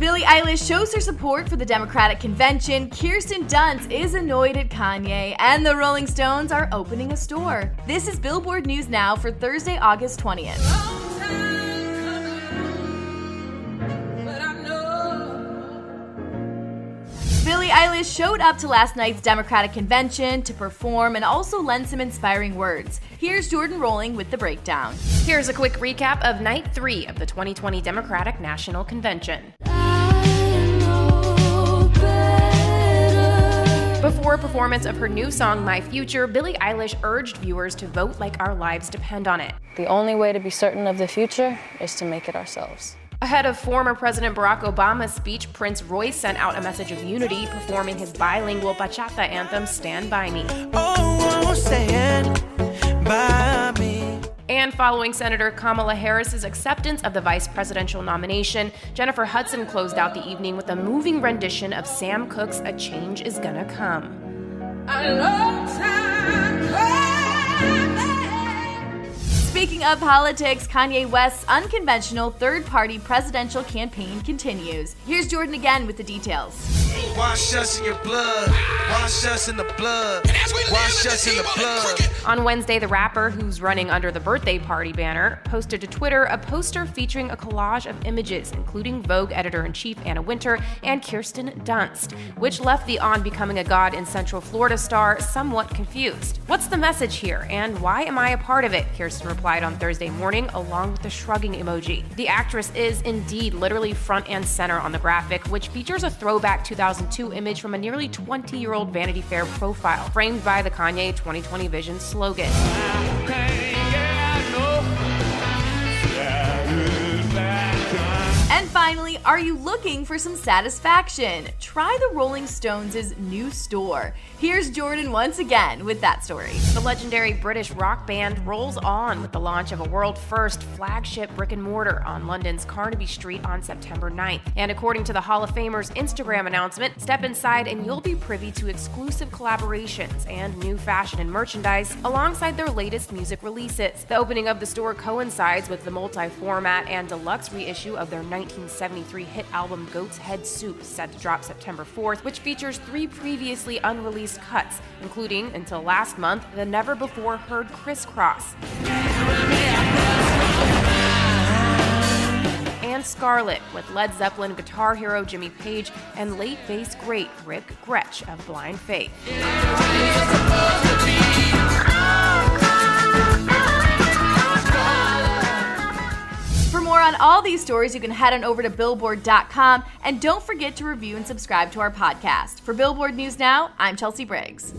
Billie Eilish shows her support for the Democratic convention. Kirsten Dunst is annoyed at Kanye, and the Rolling Stones are opening a store. This is Billboard News Now for Thursday, August 20th. Billie Eilish showed up to last night's Democratic convention to perform and also lend some inspiring words. Here's Jordan Rolling with the breakdown. Here's a quick recap of night three of the 2020 Democratic National Convention. Before a performance of her new song, My Future, Billie Eilish urged viewers to vote like our lives depend on it. The only way to be certain of the future is to make it ourselves. Ahead of former President Barack Obama's speech, Prince Royce sent out a message of unity, performing his bilingual bachata anthem, Stand By Me. Oh, stand by me. And following Senator Kamala Harris's acceptance of the vice presidential nomination, Jennifer Hudson closed out the evening with a moving rendition of Sam Cooke's A Change Is Gonna Come. Speaking of politics, Kanye West's unconventional third party presidential campaign continues. Here's Jordan again with the details. Wash us in your blood. Wash us in the blood. Wash us in the blood. On Wednesday, the rapper, who's running under the birthday party banner, posted to Twitter a poster featuring a collage of images, including Vogue editor in chief Anna Wintour and Kirsten Dunst, which left the On Becoming a God in Central Florida star somewhat confused. What's the message here, and why am I a part of it? Kirsten replied on Thursday morning, along with the shrugging emoji. The actress is indeed literally front and center on the graphic, which features a throwback 2002 image from a nearly 20 year old Vanity Fair profile, framed by the Kanye 2020 Vision slogan. Finally, are you looking for some satisfaction? Try the Rolling Stones' new store. Here's Jordan once again with that story. The legendary British rock band rolls on with the launch of a world first flagship brick and mortar on London's Carnaby Street on September 9th. And according to the Hall of Famer's Instagram announcement, step inside and you'll be privy to exclusive collaborations and new fashion and merchandise alongside their latest music releases. The opening of the store coincides with the multi format and deluxe reissue of their 1973 hit album Goat's Head Soup, set to drop September 4th, which features three previously unreleased cuts, including, until last month, the never before heard Crisscross. And Scarlet, with Led Zeppelin guitar hero Jimmy Page and late bass great Ric Grech of Blind Faith. For more on all these stories, you can head on over to Billboard.com and don't forget to review and subscribe to our podcast. For Billboard News Now, I'm Chelsea Briggs.